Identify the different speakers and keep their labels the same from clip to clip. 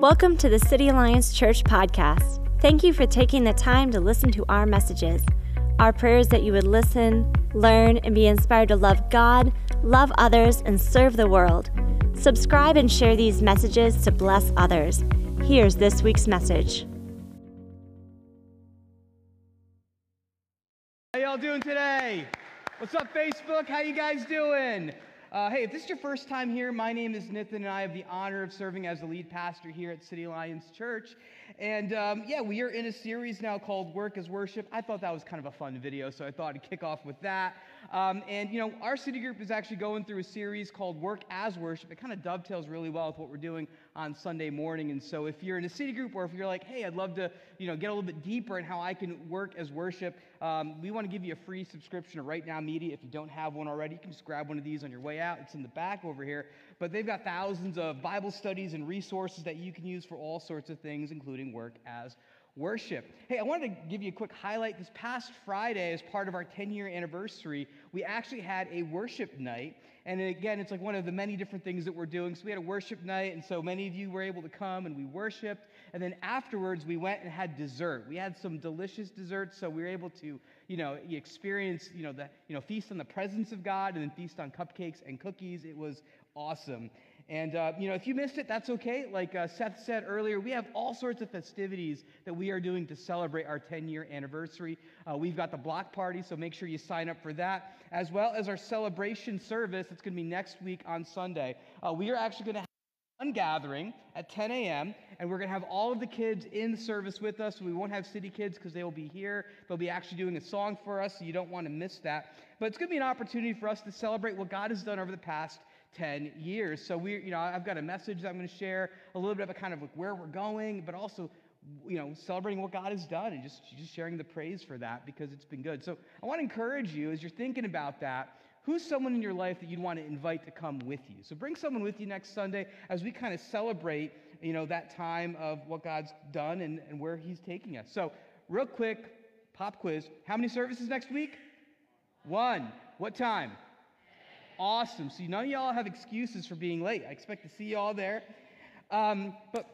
Speaker 1: Welcome to the City Alliance Church podcast. Thank you for taking the time to listen to our messages. Our prayer is that you would listen, learn, and be inspired to love God, love others, and serve the world. Subscribe and share these messages to bless others. Here's this week's message.
Speaker 2: How y'all doing today? What's up, Facebook? How you guys doing? Uh, hey, if this is your first time here, my name is Nathan, and I have the honor of serving as the lead pastor here at City Alliance Church. And um, yeah, we are in a series now called Work as Worship. I thought that was kind of a fun video, so I thought I'd kick off with that. Um, and you know, our city group is actually going through a series called Work as Worship. It kind of dovetails really well with what we're doing on Sunday morning. And so, if you're in a city group, or if you're like, hey, I'd love to, you know, get a little bit deeper in how I can work as worship, um, we want to give you a free subscription to Right Now Media. If you don't have one already, you can just grab one of these on your way out. It's in the back over here. But they've got thousands of Bible studies and resources that you can use for all sorts of things, including work as worship. Hey, I wanted to give you a quick highlight. This past Friday, as part of our 10 year anniversary, we actually had a worship night. And again, it's like one of the many different things that we're doing. So we had a worship night, and so many of you were able to come and we worshiped. And then afterwards, we went and had dessert. We had some delicious desserts, so we were able to, you know, experience, you know, the, you know, feast on the presence of God and then feast on cupcakes and cookies. It was awesome. And, uh, you know, if you missed it, that's okay. Like uh, Seth said earlier, we have all sorts of festivities that we are doing to celebrate our 10 year anniversary. Uh, we've got the block party, so make sure you sign up for that, as well as our celebration service. It's going to be next week on Sunday. Uh, we are actually going to have one gathering at 10 a.m., and we're going to have all of the kids in service with us. We won't have city kids because they will be here. They'll be actually doing a song for us, so you don't want to miss that. But it's going to be an opportunity for us to celebrate what God has done over the past 10 years. So we, you know, I've got a message that I'm going to share, a little bit of a kind of like where we're going, but also, you know, celebrating what God has done and just, just sharing the praise for that because it's been good. So I want to encourage you as you're thinking about that, who's someone in your life that you'd want to invite to come with you? So bring someone with you next Sunday as we kind of celebrate, you know, that time of what God's done and, and where he's taking us. So real quick, pop quiz. How many services next week? One. What time? awesome. So none of y'all have excuses for being late. I expect to see y'all there. Um, but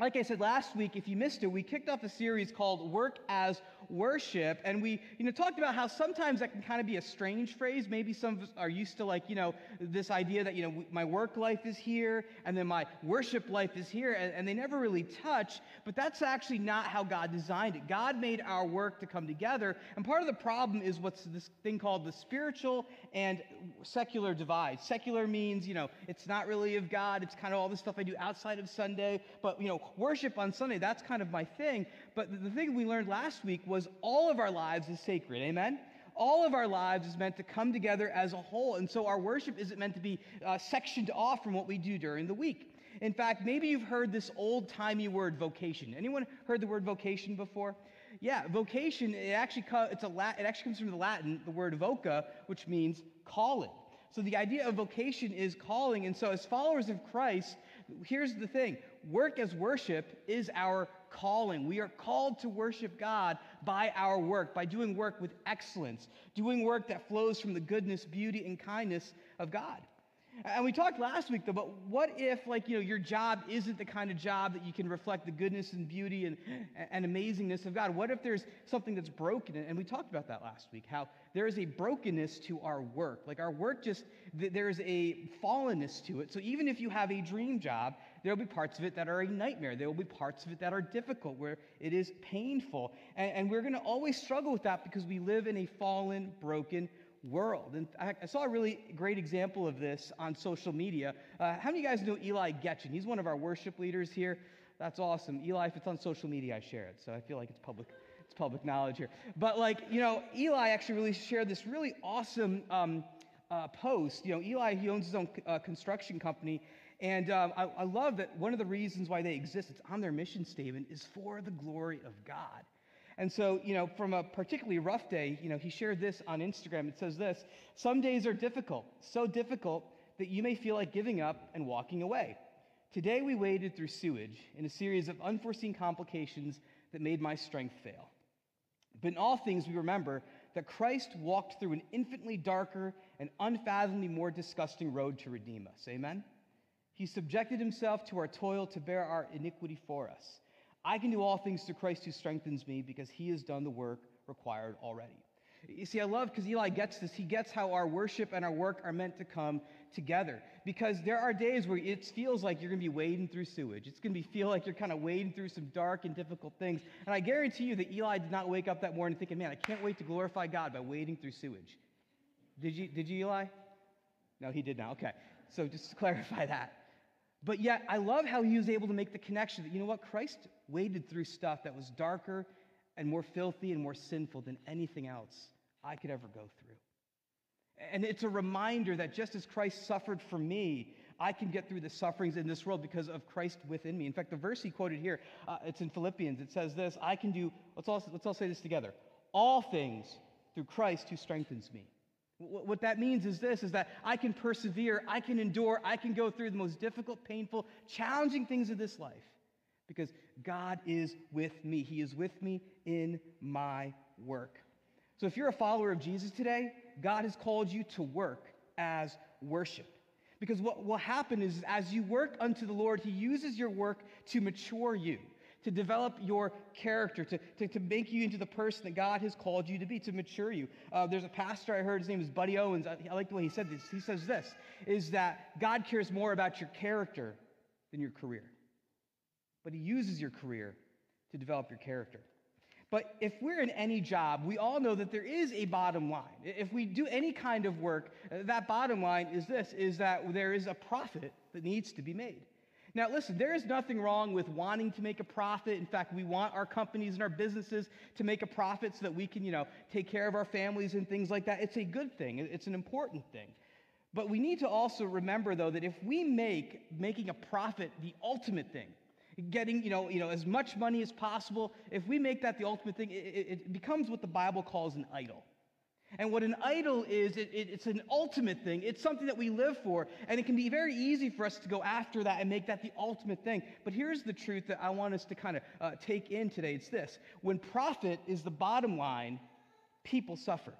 Speaker 2: like I said last week, if you missed it, we kicked off a series called Work as worship. And we, you know, talked about how sometimes that can kind of be a strange phrase. Maybe some of us are used to like, you know, this idea that, you know, my work life is here and then my worship life is here and, and they never really touch. But that's actually not how God designed it. God made our work to come together. And part of the problem is what's this thing called the spiritual and secular divide. Secular means, you know, it's not really of God. It's kind of all the stuff I do outside of Sunday. But, you know, worship on Sunday, that's kind of my thing. But the thing we learned last week was all of our lives is sacred. Amen? All of our lives is meant to come together as a whole. And so our worship isn't meant to be uh, sectioned off from what we do during the week. In fact, maybe you've heard this old timey word vocation. Anyone heard the word vocation before? Yeah, vocation, it actually, it's a it actually comes from the Latin, the word voca, which means calling. So the idea of vocation is calling. And so as followers of Christ, here's the thing work as worship is our calling. We are called to worship God by our work, by doing work with excellence, doing work that flows from the goodness, beauty, and kindness of God. And we talked last week, though, but what if, like, you know, your job isn't the kind of job that you can reflect the goodness and beauty and, and amazingness of God? What if there's something that's broken? And we talked about that last week, how there is a brokenness to our work. Like, our work just, there's a fallenness to it. So even if you have a dream job, there will be parts of it that are a nightmare. There will be parts of it that are difficult, where it is painful. And, and we're going to always struggle with that because we live in a fallen, broken world. And I, saw a really great example of this on social media. Uh, how many of you guys know Eli Getchen? He's one of our worship leaders here. That's awesome. Eli, if it's on social media, I share it. So I feel like it's public. It's public knowledge here. But like, you know, Eli actually really shared this really awesome um, uh, post. You know, Eli, he owns his own uh, construction company, and um, I, I, love that one of the reasons why they exist, it's on their mission statement, is for the glory of God. And so, you know, from a particularly rough day, you know, he shared this on Instagram. It says this Some days are difficult, so difficult that you may feel like giving up and walking away. Today we waded through sewage in a series of unforeseen complications that made my strength fail. But in all things, we remember that Christ walked through an infinitely darker and unfathomably more disgusting road to redeem us. Amen? He subjected himself to our toil to bear our iniquity for us. I can do all things through Christ who strengthens me because he has done the work required already. You see, I love because Eli gets this. He gets how our worship and our work are meant to come together. Because there are days where it feels like you're going to be wading through sewage. It's going to feel like you're kind of wading through some dark and difficult things. And I guarantee you that Eli did not wake up that morning thinking, "Man, I can't wait to glorify God by wading through sewage." Did you? Did you, Eli? No, he did not. Okay, so just to clarify that. But yet, I love how he was able to make the connection that you know what Christ waded through stuff that was darker and more filthy and more sinful than anything else I could ever go through. And it's a reminder that just as Christ suffered for me, I can get through the sufferings in this world because of Christ within me. In fact, the verse he quoted here, uh, it's in Philippians. It says this I can do, let's all, let's all say this together all things through Christ who strengthens me. What that means is this is that I can persevere, I can endure, I can go through the most difficult, painful, challenging things of this life because God is with me. He is with me in my work. So if you're a follower of Jesus today, God has called you to work as worship. Because what will happen is as you work unto the Lord, He uses your work to mature you, to develop your character, to, to, to make you into the person that God has called you to be, to mature you. Uh, there's a pastor I heard, his name is Buddy Owens. I, I like the way he said this. He says this, is that God cares more about your character than your career but He uses your career to develop your character. But if we're in any job, we all know that there is a bottom line. If we do any kind of work, uh, that bottom line is this is that there is a profit that needs to be made. Now, listen, there is nothing wrong with wanting to make a profit. In fact, we want our companies and our businesses to make a profit so that we can, you know, take care of our families and things like that. It's a good thing. It's an important thing. But we need to also remember, though, that if we make making a profit the ultimate thing, getting you know, you know, as much money as possible, if we make that the ultimate thing, it, it becomes what the Bible calls an idol. And what an idol is, it, it, it's an ultimate thing. It's something that we live for. And it can be very easy for us to go after that and make that the ultimate thing. But here's the truth that I want us to kind of uh, take in today it's this when profit is the bottom line, people suffer.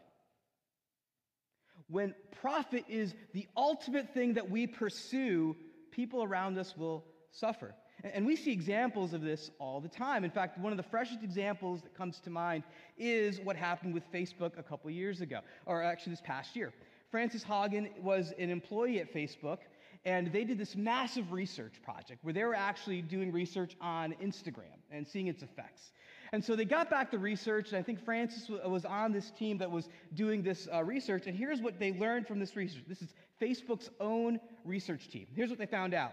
Speaker 2: When profit is the ultimate thing that we pursue, people around us will suffer. And we see examples of this all the time. In fact, one of the freshest examples that comes to mind is what happened with Facebook a couple years ago, or actually this past year. Frances Haugen was an employee at Facebook, and they did this massive research project where they were actually doing research on Instagram and seeing its effects. And so they got back the research, and I think Francis was on this team that was doing this uh, research. And here's what they learned from this research this is Facebook's own research team. Here's what they found out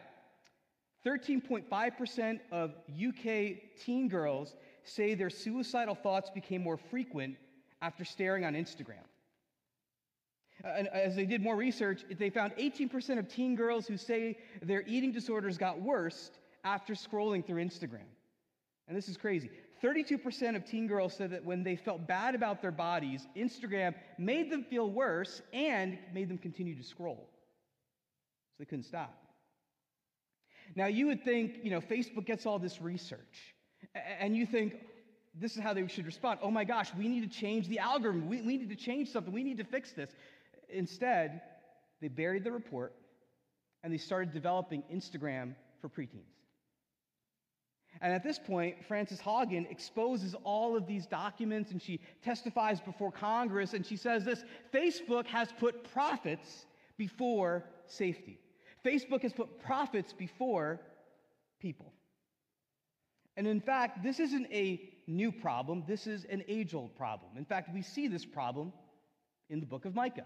Speaker 2: 13.5% of UK teen girls say their suicidal thoughts became more frequent after staring on Instagram. And as they did more research, they found 18% of teen girls who say their eating disorders got worse after scrolling through Instagram. And this is crazy. 32% of teen girls said that when they felt bad about their bodies, Instagram made them feel worse and made them continue to scroll. So they couldn't stop. Now, you would think, you know, Facebook gets all this research, and you think, this is how they should respond. Oh my gosh, we need to change the algorithm. We, we need to change something. We need to fix this. Instead, they buried the report and they started developing Instagram for preteens. And at this point, Frances Haugen exposes all of these documents and she testifies before Congress and she says this Facebook has put profits before safety. Facebook has put profits before people. And in fact, this isn't a new problem, this is an age old problem. In fact, we see this problem in the book of Micah.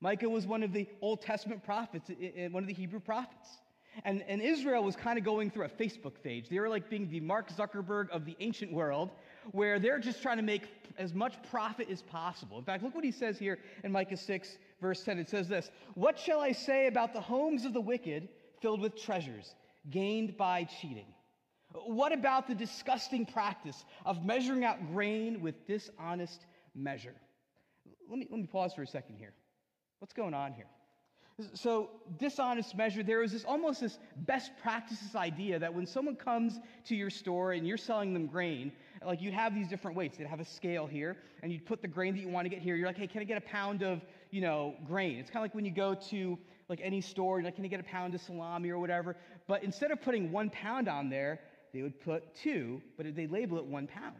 Speaker 2: Micah was one of the Old Testament prophets, one of the Hebrew prophets. And, and Israel was kind of going through a Facebook phase. They were like being the Mark Zuckerberg of the ancient world, where they're just trying to make as much profit as possible. In fact, look what he says here in Micah 6, verse 10. It says this What shall I say about the homes of the wicked filled with treasures gained by cheating? What about the disgusting practice of measuring out grain with dishonest measure? Let me, let me pause for a second here. What's going on here? So, dishonest measure, there is this almost this best practices idea that when someone comes to your store and you're selling them grain, like you'd have these different weights. They'd have a scale here, and you'd put the grain that you want to get here. You're like, hey, can I get a pound of, you know, grain? It's kind of like when you go to like any store, you're like, can I get a pound of salami or whatever? But instead of putting one pound on there, they would put two, but they label it one pound.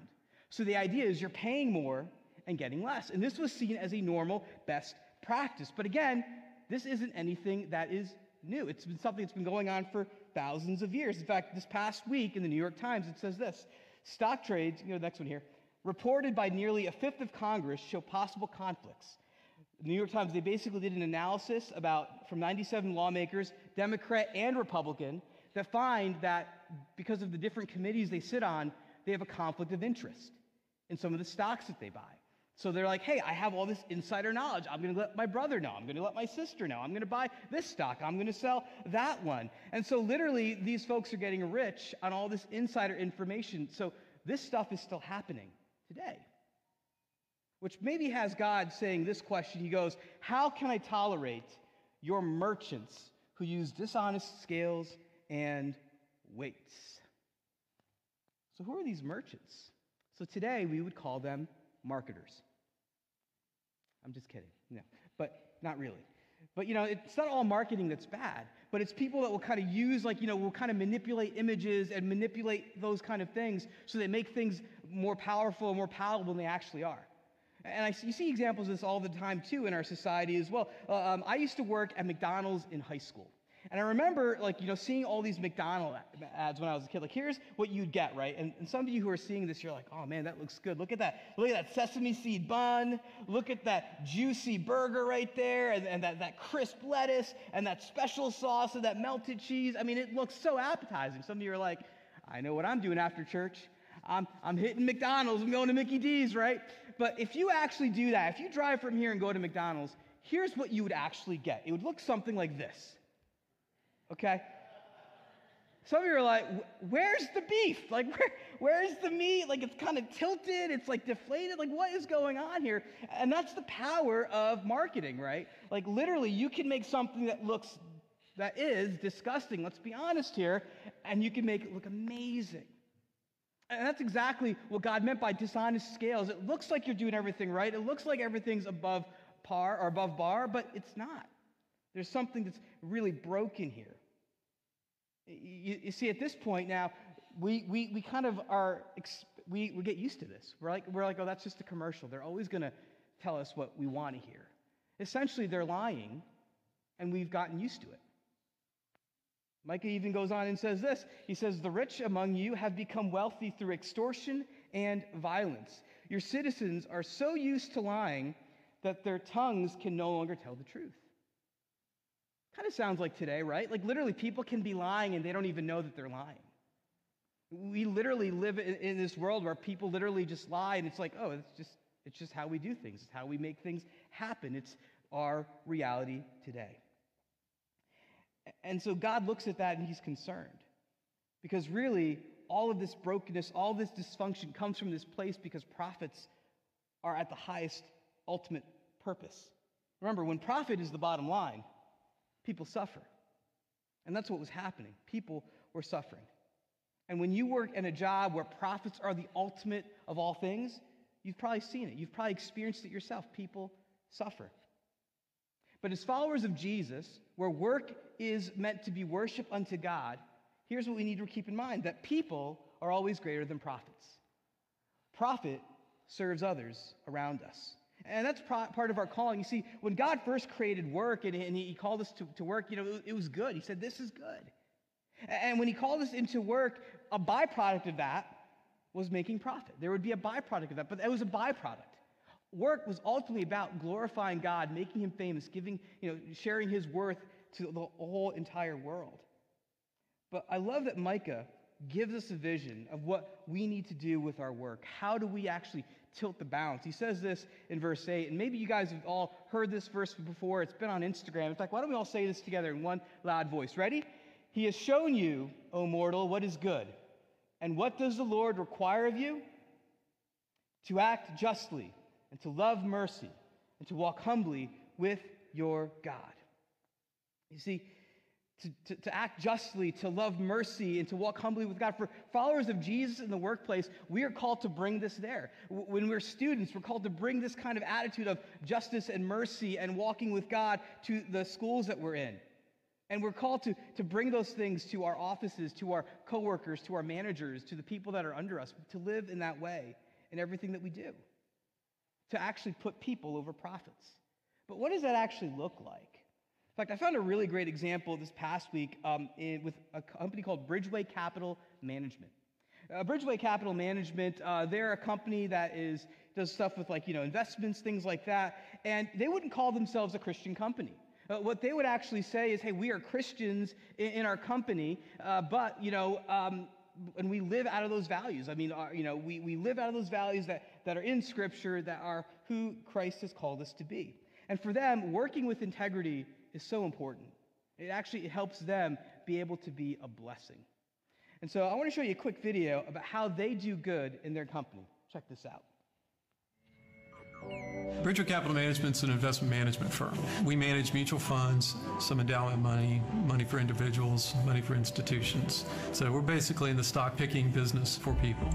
Speaker 2: So the idea is you're paying more and getting less. And this was seen as a normal best practice. But again, this isn't anything that is new. It's been something that's been going on for thousands of years. In fact, this past week in the New York Times, it says this stock trades, you know, the next one here, reported by nearly a fifth of Congress show possible conflicts. New York Times, they basically did an analysis about from 97 lawmakers, Democrat and Republican, that find that because of the different committees they sit on, they have a conflict of interest in some of the stocks that they buy. So they're like, hey, I have all this insider knowledge. I'm going to let my brother know. I'm going to let my sister know. I'm going to buy this stock. I'm going to sell that one. And so literally, these folks are getting rich on all this insider information. So this stuff is still happening today. Which maybe has God saying this question He goes, How can I tolerate your merchants who use dishonest scales and weights? So, who are these merchants? So, today we would call them marketers. I'm just kidding. No, but not really. But you know, it's not all marketing that's bad, but it's people that will kind of use, like, you know, will kind of manipulate images and manipulate those kind of things so they make things more powerful, and more palatable than they actually are. And I, you see examples of this all the time too in our society as well. Uh, um, I used to work at McDonald's in high school. And I remember, like, you know, seeing all these McDonald ads when I was a kid. Like, here's what you'd get, right? And, and some of you who are seeing this, you're like, oh man, that looks good. Look at that. Look at that sesame seed bun. Look at that juicy burger right there, and, and that, that crisp lettuce, and that special sauce, and that melted cheese. I mean, it looks so appetizing. Some of you are like, I know what I'm doing after church. I'm, I'm hitting McDonald's, I'm going to Mickey D's, right? But if you actually do that, if you drive from here and go to McDonald's, here's what you would actually get. It would look something like this okay? Some of you are like, where's the beef? Like, where, where's the meat? Like, it's kind of tilted, it's like deflated. Like, what is going on here? And that's the power of marketing, right? Like, literally, you can make something that looks, that is disgusting, let's be honest here, and you can make it look amazing. And that's exactly what God meant by dishonest scales. It looks like you're doing everything right, it looks like everything's above par or above bar, but it's not. There's something that's really broken here. You, you, see, at this point now, we, we, we kind of are, we, we get used to this. We're like, we're like, oh, that's just a commercial. They're always going to tell us what we want to hear. Essentially, they're lying, and we've gotten used to it. Micah even goes on and says this He says, The rich among you have become wealthy through extortion and violence. Your citizens are so used to lying that their tongues can no longer tell the truth. Kind of sounds like today, right? Like literally, people can be lying and they don't even know that they're lying. We literally live in, in this world where people literally just lie, and it's like, oh, it's just it's just how we do things. It's how we make things happen. It's our reality today. And so God looks at that and he's concerned. Because really, all of this brokenness, all this dysfunction comes from this place because profits are at the highest ultimate purpose. Remember, when profit is the bottom line, people suffer. And that's what was happening. People were suffering. And when you work in a job where profits are the ultimate of all things, you've probably seen it. You've probably experienced it yourself. People suffer. But as followers of Jesus, where work is meant to be worship unto God, here's what we need to keep in mind that people are always greater than profits. Profit serves others around us. And that's part of our calling. You see, when God first created work and, He called us to, work, you know, it, it was good. He said, This is good. And when He called us into work, a byproduct of that was making profit. There would be a byproduct of that, but that was a byproduct. Work was ultimately about glorifying God, making Him famous, giving, you know, sharing His worth to the whole entire world. But I love that Micah gives us a vision of what we need to do with our work. How do we actually tilt the balance? He says this in verse 8, and maybe you guys have all heard this verse before. It's been on Instagram. In fact, why don't we all say this together in one loud voice? Ready? He has shown you, O mortal, what is good. And what does the Lord require of you? To act justly, and to love mercy, and to walk humbly with your God. You see, to, to, to, act justly, to love mercy, and to walk humbly with God. For followers of Jesus in the workplace, we are called to bring this there. When we're students, we're called to bring this kind of attitude of justice and mercy and walking with God to the schools that we're in. And we're called to, to bring those things to our offices, to our coworkers, to our managers, to the people that are under us, to live in that way in everything that we do, to actually put people over profits. But what does that actually look like? In fact, I found a really great example this past week um, in, with a company called Bridgeway Capital Management. Uh, Bridgeway Capital Management, uh, they're a company that is does stuff with like you know investments, things like that, and they wouldn't call themselves a Christian company. Uh, what they would actually say is, "Hey, we are Christians in, in our company, uh, but you know." Um, and we live out of those values. I mean, you know, we, we live out of those values that, that are in Scripture, that are who Christ has called us to be. And for them, working with integrity is so important. It actually helps them be able to be a blessing. And so I want to show you a quick video about how they do good in their company. Check this out.
Speaker 3: Bridgeway Capital Management is an investment management firm. We manage mutual funds, some endowment money, money for individuals, money for institutions. So we're basically in the stock picking business for people.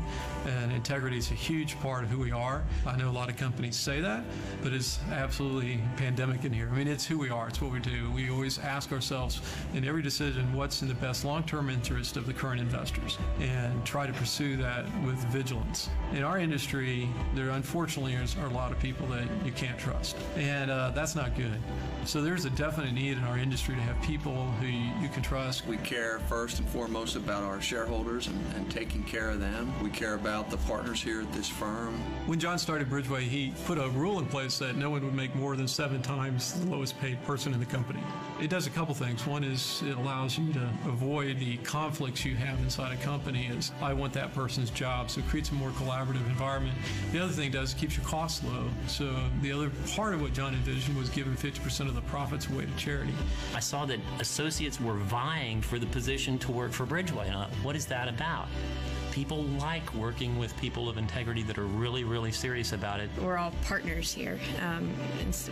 Speaker 3: And integrity is a huge part of who we are. I know a lot of companies say that, but it's absolutely pandemic in here. I mean, it's who we are, it's what we do. We always ask ourselves in every decision what's in the best long term interest of the current investors and try to pursue that with vigilance. In our industry, there unfortunately are a lot of people that you can't trust. And uh, that's not good. So there's a definite need in our industry to have people who you can trust.
Speaker 4: We care first and foremost about our shareholders and, and taking care of them. We care about the partners here at this firm.
Speaker 3: When John started Bridgeway, he put a rule in place that no one would make more than seven times the lowest paid person in the company. It does a couple things. One is it allows you to avoid the conflicts you have inside a company is I want that person's job, so it creates a more collaborative environment. The other thing it does, it keeps your costs low. So Um, the other part of what John envisioned was giving 50% of the profits away to charity.
Speaker 5: I saw that associates were vying for the position to work for Bridgeway. what is that about? People like working with people of integrity that are really, really serious about it.
Speaker 6: We're all partners here. Um,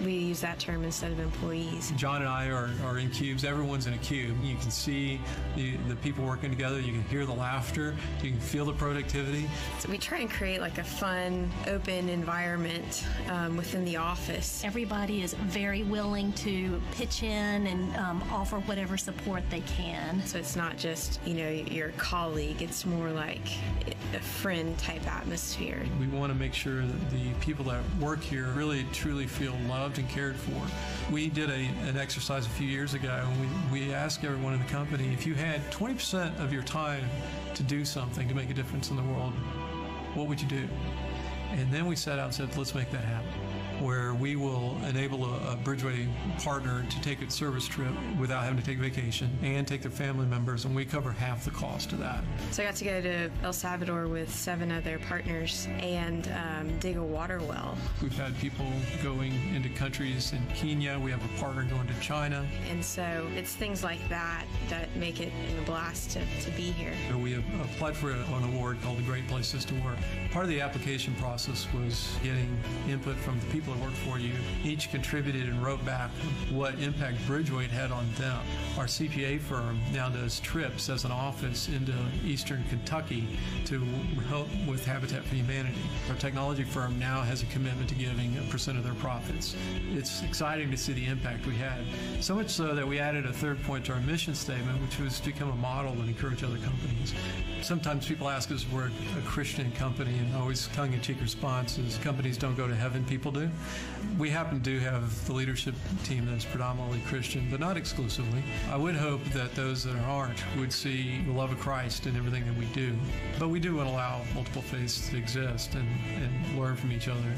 Speaker 6: we use that term instead of employees.
Speaker 3: John and I are, are in cubes. Everyone's in a cube. You can see the, the people working together. You can hear the laughter. You can feel the productivity.
Speaker 6: So we try and create like a fun, open environment um, within the office.
Speaker 7: Everybody is very willing to pitch in and um, offer whatever support they can.
Speaker 6: So it's not just, you know, your colleague. It's more like a friend type atmosphere.
Speaker 3: We want to make sure that the people that work here really truly feel loved and cared for. We did a, an exercise a few years ago and we, we asked everyone in the company if you had 20% of your time to do something to make a difference in the world, what would you do? And then we set out and said, let's make that happen where we will enable a, a Bridgeway partner to take a service trip without having to take vacation and take their family members, and we cover half the cost of that.
Speaker 6: So I got to go to El Salvador with seven other partners and um, dig a water well.
Speaker 3: We've had people going into countries in Kenya. We have a partner going to China.
Speaker 6: And so it's things like that that make it a blast to, to be here.
Speaker 3: So we have applied for an award called the Great Places to Work. Part of the application process was getting input from the people people that work for you each contributed and wrote back what impact Bridgeway had on them. Our CPA firm now does trips as an office into eastern Kentucky to help with Habitat for Humanity. Our technology firm now has a commitment to giving a percent of their profits. It's exciting to see the impact we had. So much so that we added a third point to our mission statement, which was to become a model and encourage other companies. Sometimes people ask us we're a Christian company, and always tongue-in-cheek response is companies don't go to heaven, people do. We happen to have the leadership team that's predominantly Christian, but not exclusively. I would hope that those that aren't would see the love of Christ in everything that we do. But we do allow multiple faiths to exist and, and learn from each other.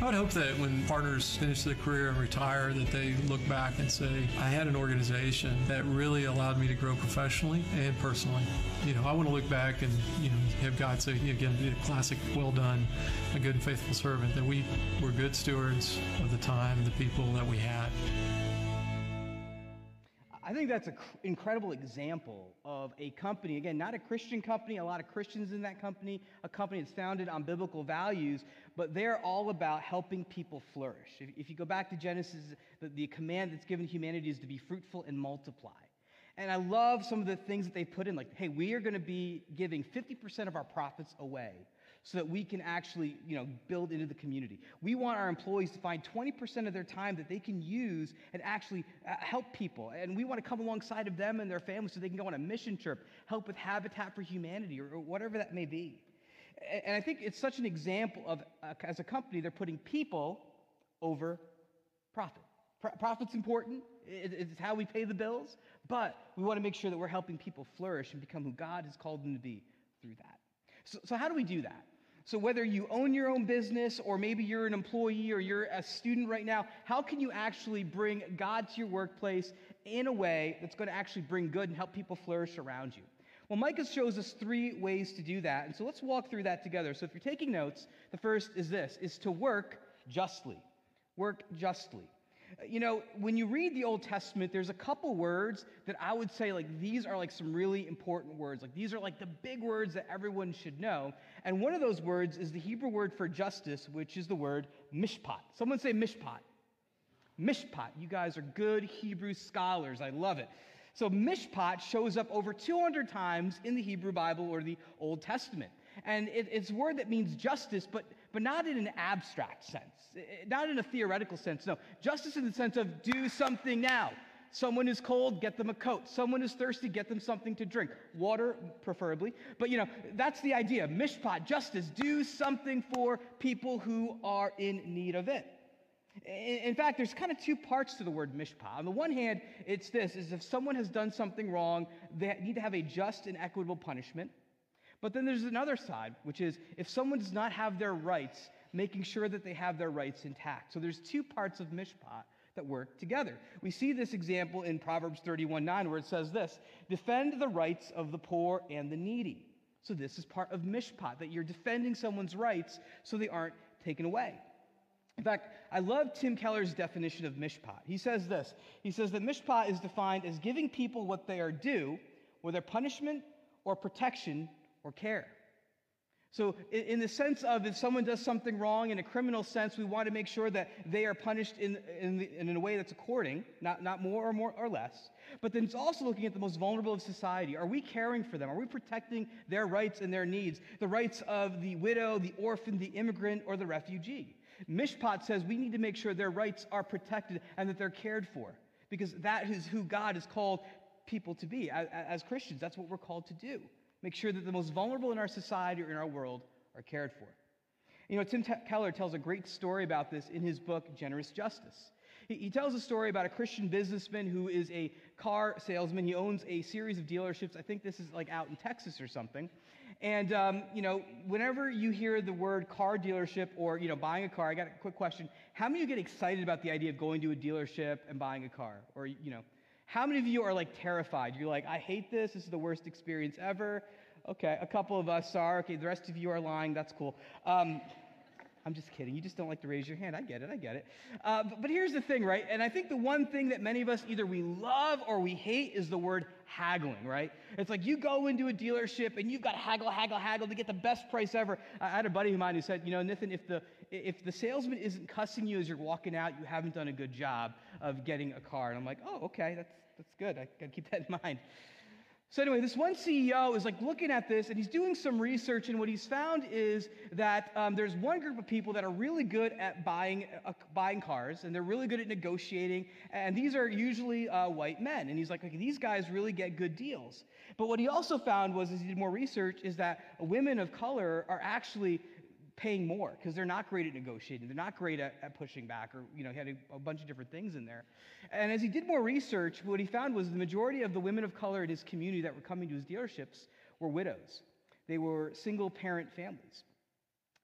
Speaker 3: I would hope that when partners finish their career and retire, that they look back and say, I had an organization that really allowed me to grow professionally and personally. You know, I want to look back and, you know, have God say, again, a classic, well done, a good and faithful servant, that we were good stewards of the time and the people that we had.
Speaker 2: I think that's an incredible example of a company, again, not a Christian company, a lot of Christians in that company, a company that's founded on biblical values, but they're all about helping people flourish. If, if you go back to Genesis, the, the command that's given humanity is to be fruitful and multiply. And I love some of the things that they put in, like, hey, we are going to be giving 50% of our profits away so that we can actually, you know, build into the community. We want our employees to find 20% of their time that they can use and actually uh, help people. And we want to come alongside of them and their families so they can go on a mission trip, help with Habitat for Humanity or, whatever that may be. And I think it's such an example of, uh, as a company, they're putting people over profit. Pro- profit's important, it's how we pay the bills, but we want to make sure that we're helping people flourish and become who God has called them to be through that. So, so how do we do that? So, whether you own your own business or maybe you're an employee or you're a student right now, how can you actually bring God to your workplace in a way that's going to actually bring good and help people flourish around you? Well, Micah shows us three ways to do that. And so let's walk through that together. So if you're taking notes, the first is this is to work justly. Work justly. You know, when you read the Old Testament, there's a couple words that I would say, like, these are like some really important words. Like, these are like the big words that everyone should know. And one of those words is the Hebrew word for justice, which is the word mishpat. Someone say mishpat. Mishpat. You guys are good Hebrew scholars. I love it. So, mishpat shows up over 200 times in the Hebrew Bible or the Old Testament. And it, it's a word that means justice, but, but not in an abstract sense, eh, eh, not in a theoretical sense. No, justice in the sense of do something now. Someone is cold, get them a coat. Someone is thirsty, get them something to drink. Water, preferably. But you know, that's the idea. Mishpat, justice, do something for people who are in need of it. In fact, there's kind of two parts to the word mishpat. On the one hand, it's this is if someone has done something wrong, they need to have a just and equitable punishment. But then there's another side, which is if someone does not have their rights, making sure that they have their rights intact. So there's two parts of mishpat that work together. We see this example in Proverbs 31 9, where it says this defend the rights of the poor and the needy. So this is part of mishpat, that you're defending someone's rights so they aren't taken away. In fact, I love Tim Keller's definition of mishpat. He says this He says that mishpat is defined as giving people what they are due, whether punishment or protection or care. So, in the sense of if someone does something wrong in a criminal sense, we want to make sure that they are punished in, in, the, in, a way that's according, not, not more or more or less. But then it's also looking at the most vulnerable of society. Are we caring for them? Are we protecting their rights and their needs? The rights of the widow, the orphan, the immigrant, or the refugee. Mishpat says we need to make sure their rights are protected and that they're cared for, because that is who God has called people to be. As, Christians, that's what we're called to do make sure that the most vulnerable in our society or in our world are cared for. You know, Tim Keller tells a great story about this in his book, Generous Justice. He tells a story about a Christian businessman who is a car salesman. He owns a series of dealerships. I think this is like out in Texas or something. And, um, you know, whenever you hear the word car dealership or, you know, buying a car, I got a quick question. How many of you get excited about the idea of going to a dealership and buying a car? Or, you know, how many of you are like terrified? You're like, I hate this. This is the worst experience ever. Okay, a couple of us are. Okay, the rest of you are lying. That's cool. Um, I'm just kidding. You just don't like to raise your hand. I get it. I get it. Uh, but, but, here's the thing, right? And I think the one thing that many of us either we love or we hate is the word haggling, right? It's like you go into a dealership and you've got to haggle, haggle, haggle to get the best price ever. I had a buddy of mine who said, you know, Nathan, if the if the salesman isn't cussing you as you're walking out, you haven't done a good job of getting a car. And I'm like, oh, okay, that's that's good. I got to keep that in mind. So, anyway, this one CEO is like looking at this and he's doing some research, and what he's found is that um, there's one group of people that are really good at buying, uh, buying cars and they're really good at negotiating, and these are usually uh, white men. And he's like, okay, these guys really get good deals. But what he also found was, as he did more research, is that women of color are actually paying more because they're not great at negotiating. They're not great at, at pushing back, or, you know, he had a, a, bunch of different things in there. And as he did more research, what he found was the majority of the women of color in his community that were coming to his dealerships were widows. They were single parent families.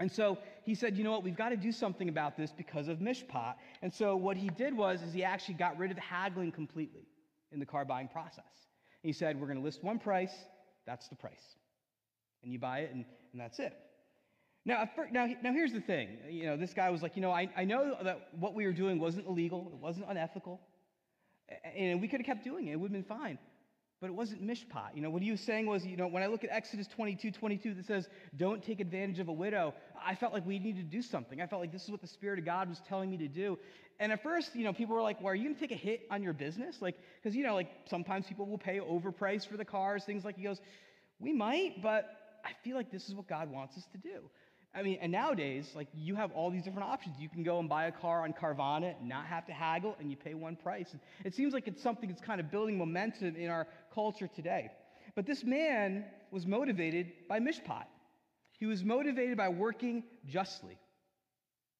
Speaker 2: And so he said, you know what, we've got to do something about this because of Mishpat. And so what he did was is he actually got rid of haggling completely in the car buying process. He said, we're going to list one price, that's the price. And you buy it, and, and that's it. Now, now, now here's the thing. You know, this guy was like, you know, I, I know that what we were doing wasn't illegal, it wasn't unethical, and we could have kept doing it, it would have been fine. but it wasn't mishpat. You know, what he was saying was, you know, when I look at Exodus 22, 22 that says, don't take advantage of a widow, I felt like we needed to do something. I felt like this is what the Spirit of God was telling me to do. And at first, you know, people were like, well, are you going to take a hit on your business? Like, because, you know, like sometimes people will pay overprice for the cars, things like he goes, we might, but I feel like this is what God wants us to do. I mean, and nowadays, like you have all these different options. You can go and buy a car on Carvana, not have to haggle, and you pay one price. And it seems like it's something that's kind of building momentum in our culture today. But this man was motivated by mishpat. He was motivated by working justly,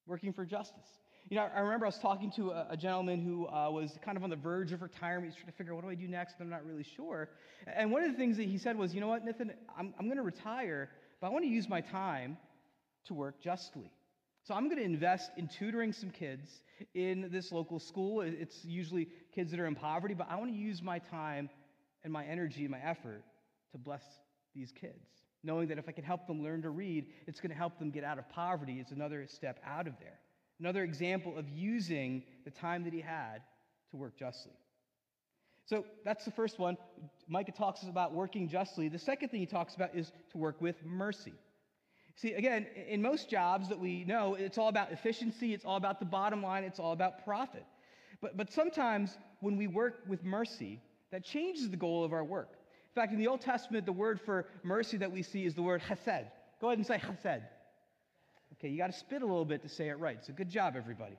Speaker 2: working for justice. You know, I remember I was talking to a, gentleman who uh, was kind of on the verge of retirement. He's trying to figure out what do I do next, I'm not really sure. And one of the things that he said was, you know what, Nathan, I'm, I'm going to retire, but I want to use my time to work justly. So I'm going to invest in tutoring some kids in this local school. It's usually kids that are in poverty, but I want to use my time and my energy and my effort to bless these kids, knowing that if I can help them learn to read, it's going to help them get out of poverty. It's another step out of there. Another example of using the time that he had to work justly. So that's the first one. Micah talks about working justly. The second thing he talks about is to work with mercy. See, again, in most jobs that we know, it's all about efficiency, it's all about the bottom line, it's all about profit. But, but sometimes when we work with mercy, that changes the goal of our work. In fact, in the Old Testament, the word for mercy that we see is the word chesed. Go ahead and say chesed. Okay, you got to spit a little bit to say it right. So good job, everybody.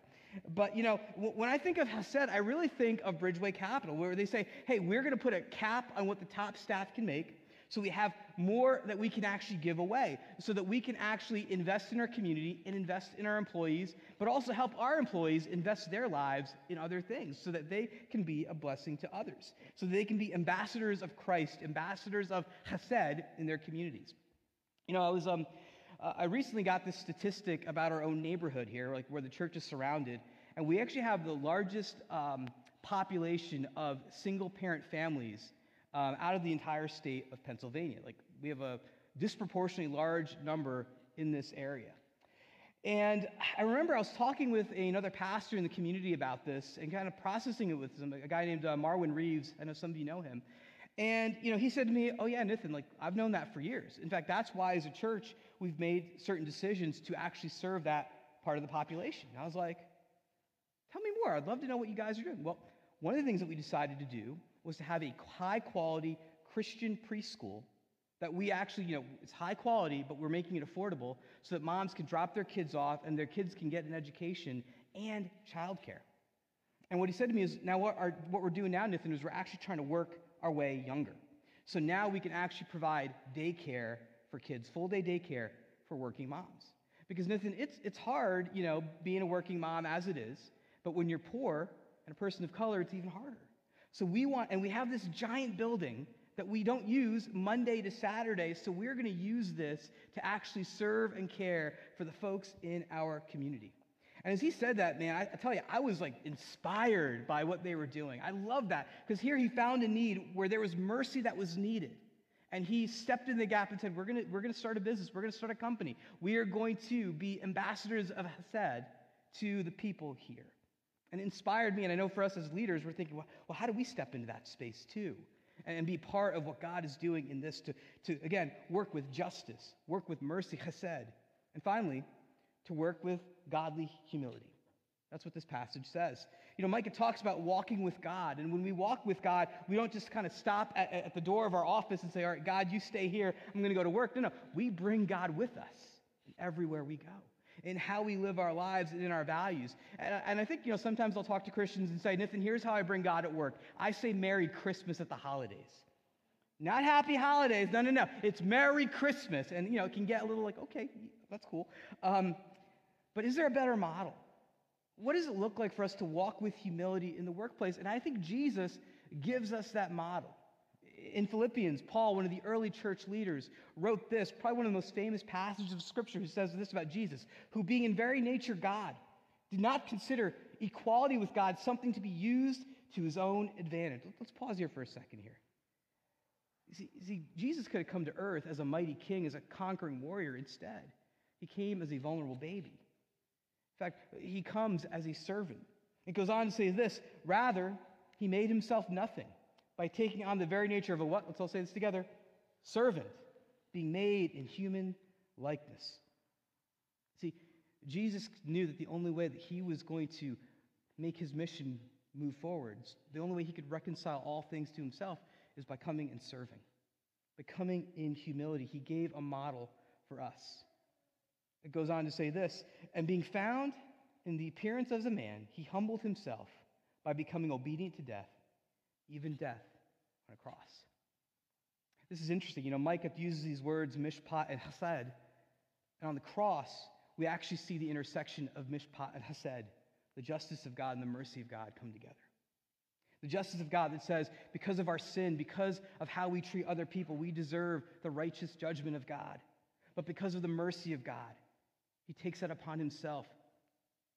Speaker 2: But you know, when I think of Hesed, I really think of Bridgeway Capital, where they say, hey, we're going to put a cap on what the top staff can make. So we have more that we can actually give away so that we can actually invest in our community and invest in our employees, but also help our employees invest their lives in other things so that they can be a blessing to others, so they can be ambassadors of Christ, ambassadors of Chesed in their communities. You know, I was, um, uh, I recently got this statistic about our own neighborhood here, like where the church is surrounded, and we actually have the largest um, population of single parent families um, out of the entire state of Pennsylvania. Like we have a disproportionately large number in this area. And I remember I was talking with another pastor in the community about this and kind of processing it with him, a guy named uh, Marwin Reeves. I know some of you know him. And you know, he said to me, "Oh yeah, Nathan, like I've known that for years. In fact, that's why as a church we've made certain decisions to actually serve that part of the population." And I was like, "Tell me more. I'd love to know what you guys are doing." Well, one of the things that we decided to do was to have a high quality Christian preschool that we actually, you know, it's high quality, but we're making it affordable so that moms can drop their kids off and their kids can get an education and childcare. And what he said to me is, now what, our, what we're doing now, Nathan, is we're actually trying to work our way younger. So now we can actually provide daycare for kids, full day daycare for working moms. Because Nathan, it's, it's hard, you know, being a working mom as it is, but when you're poor and a person of color, it's even harder. So we want, and we have this giant building that we don't use Monday to Saturday, so we're going to use this to actually serve and care for the folks in our community. And as he said that, man, I, tell you, I was like inspired by what they were doing. I love that because here he found a need where there was mercy that was needed. And he stepped in the gap and said, We're going we're to start a business. We're going to start a company. We are going to be ambassadors of Hesed to the people here. And inspired me. And I know for us as leaders, we're thinking, well, well how do we step into that space too? And be part of what God is doing in this to, to, again, work with justice, work with mercy, chesed. And finally, to work with godly humility. That's what this passage says. You know, Micah talks about walking with God. And when we walk with God, we don't just kind of stop at, at the door of our office and say, All right, God, you stay here. I'm going to go to work. No, no. We bring God with us everywhere we go in how we live our lives and in our values. And, and I think, you know, sometimes I'll talk to Christians and say, Nathan, here's how I bring God at work. I say Merry Christmas at the holidays. Not happy holidays. No, no, no. It's Merry Christmas. And, you know, it can get a little like, okay, that's cool. Um, but is there a better model? What does it look like for us to walk with humility in the workplace? And I think Jesus gives us that model in Philippians, Paul, one of the early church leaders, wrote this, probably one of the most famous passages of Scripture, who says this about Jesus, who, being in very nature God, did not consider equality with God something to be used to his own advantage. Let's pause here for a second here. See, see, Jesus could have come to earth as a mighty king, as a conquering warrior instead. He came as a vulnerable baby. In fact, he comes as a servant. It goes on to say this rather, he made himself nothing by taking on the very nature of a what? Let's all say this together servant, being made in human likeness. See, Jesus knew that the only way that he was going to make his mission move forward, the only way he could reconcile all things to himself is by coming and serving. By coming in humility, he gave a model for us. It goes on to say this and being found in the appearance of a man, he humbled himself by becoming obedient to death, even death on a cross. This is interesting. You know, Micah uses these words, mishpat and hesed. And on the cross, we actually see the intersection of mishpat and hesed, the justice of God and the mercy of God come together. The justice of God that says, because of our sin, because of how we treat other people, we deserve the righteous judgment of God. But because of the mercy of God, He takes that upon Himself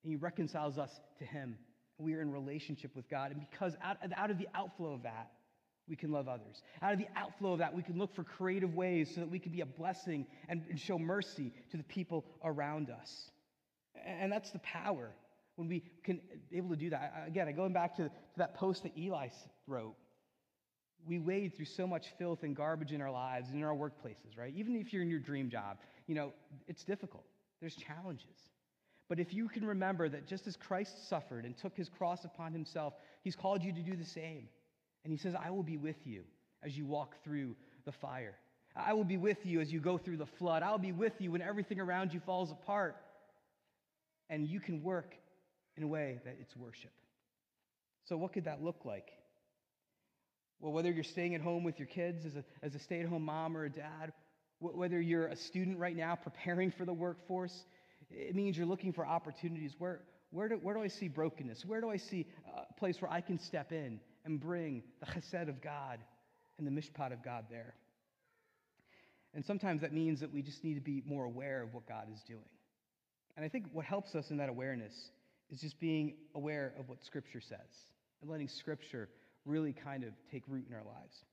Speaker 2: and He reconciles us to Him. We are in relationship with God. And because out, out of the outflow of that, we can love others. Out of the outflow of that, we can look for creative ways so that we can be a blessing and, and show mercy to the people around us. And that's the power when we can be able to do that. Again, going back to, to that post that Eli wrote, we wade through so much filth and garbage in our lives and in our workplaces, right? Even if you're in your dream job, you know, it's difficult. There's challenges. But if you can remember that just as Christ suffered and took his cross upon himself, he's called you to do the same. And he says, I will be with you as you walk through the fire. I will be with you as you go through the flood. I'll be with you when everything around you falls apart. And you can work in a way that it's worship. So, what could that look like? Well, whether you're staying at home with your kids as a, as a stay at home mom or a dad, whether you're a student right now preparing for the workforce, it means you're looking for opportunities. Where, where, do, where do I see brokenness? Where do I see a place where I can step in and bring the chesed of God and the mishpat of God there? And sometimes that means that we just need to be more aware of what God is doing. And I think what helps us in that awareness is just being aware of what Scripture says and letting Scripture really kind of take root in our lives.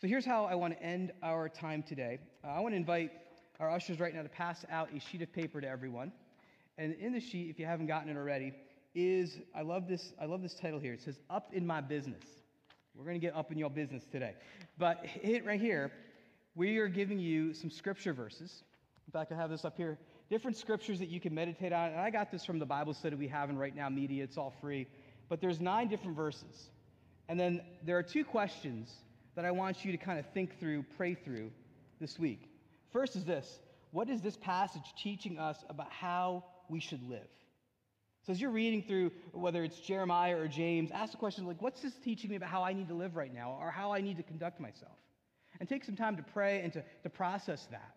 Speaker 2: So here's how I want to end our time today. Uh, I want to invite our ushers right now to pass out a sheet of paper to everyone. And in the sheet, if you haven't gotten it already, is I love this, I love this title here. It says, Up in My Business. We're going to get up in your business today. But hit right here, we are giving you some scripture verses. In fact, I have this up here different scriptures that you can meditate on. And I got this from the Bible study we have in Right Now Media. It's all free. But there's nine different verses. And then there are two questions that I want you to kind of think through, pray through this week. First is this What is this passage teaching us about how we should live? So as you're reading through, whether it's Jeremiah or James, ask the question like, what's this teaching me about how I need to live right now or how I need to conduct myself? And take some time to pray and to, to process that.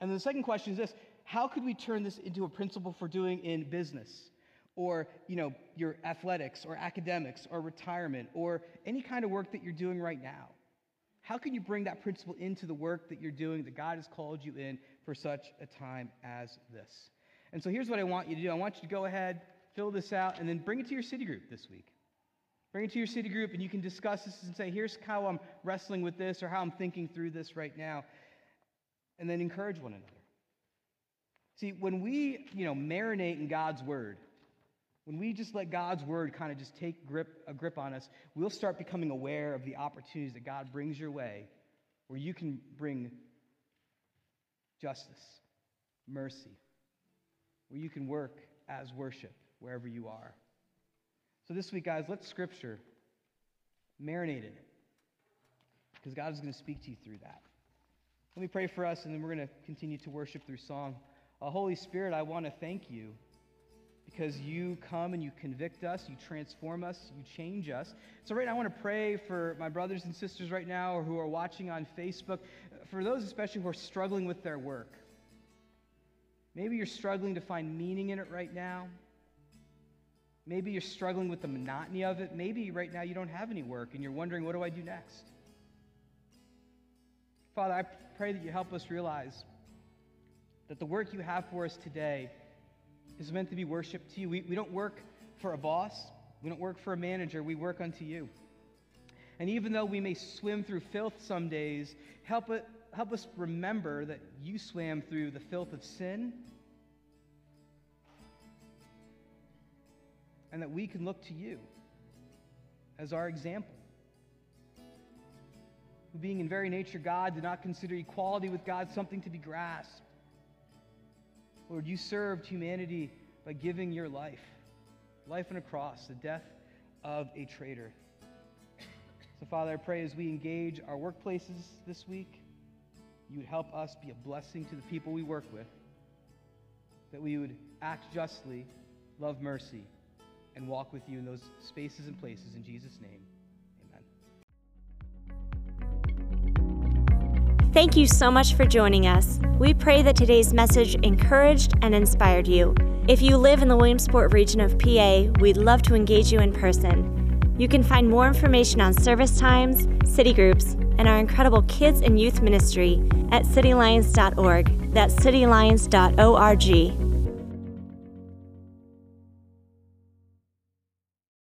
Speaker 2: And the second question is this how could we turn this into a principle for doing in business or you know your athletics or academics or retirement or any kind of work that you're doing right now how can you bring that principle into the work that you're doing that god has called you in for such a time as this? And so here's what i want you to do. I want you to go ahead fill this out and then bring it to your city group this week. Bring it to your city group and you can discuss this and say here's how i'm wrestling with this or how i'm thinking through this right now and then encourage one another. See, when we, you know, marinate in God's word, when we just let God's word kind of just take grip, a grip on us, we'll start becoming aware of the opportunities that God brings your way where you can bring justice, mercy, where you can work as worship wherever you are. So this week, guys, let Scripture marinate in it because God is going to speak to you through that. Let me pray for us, and then we're going to continue to worship through song. Uh, Holy Spirit, I want to thank you because you come and you convict us, you transform us, you change us. So, right now, I want to pray for my brothers and sisters right now or who are watching on Facebook, for those especially who are struggling with their work. Maybe you're struggling to find meaning in it right now. Maybe you're struggling with the monotony of it. Maybe right now you don't have any work and you're wondering, what do I do next? Father, I pray that you help us realize that the work you have for us today is meant to be worshiped to you. We, we don't work for a boss, we don't work for a manager, we work unto you. And even though we may swim through filth some days, help, it, help us remember that you swam through the filth of sin and that we can look to you as our example. being in very nature God, did not consider equality with God something to be grasped. Lord, you served humanity by giving your life, life on a cross, the death of a traitor. So, Father, I pray as we engage our workplaces this week, you would help us be a blessing to the people we work with, that we would act justly, love mercy, and walk with you in those spaces and places. In Jesus' name,
Speaker 1: Thank you so much for joining us. We pray that today's message encouraged and inspired you. If you live in the Williamsport region of PA, we'd love to engage you in person. You can find more information on service times, city groups, and our incredible kids and youth ministry at citylions.org. That's citylions.org.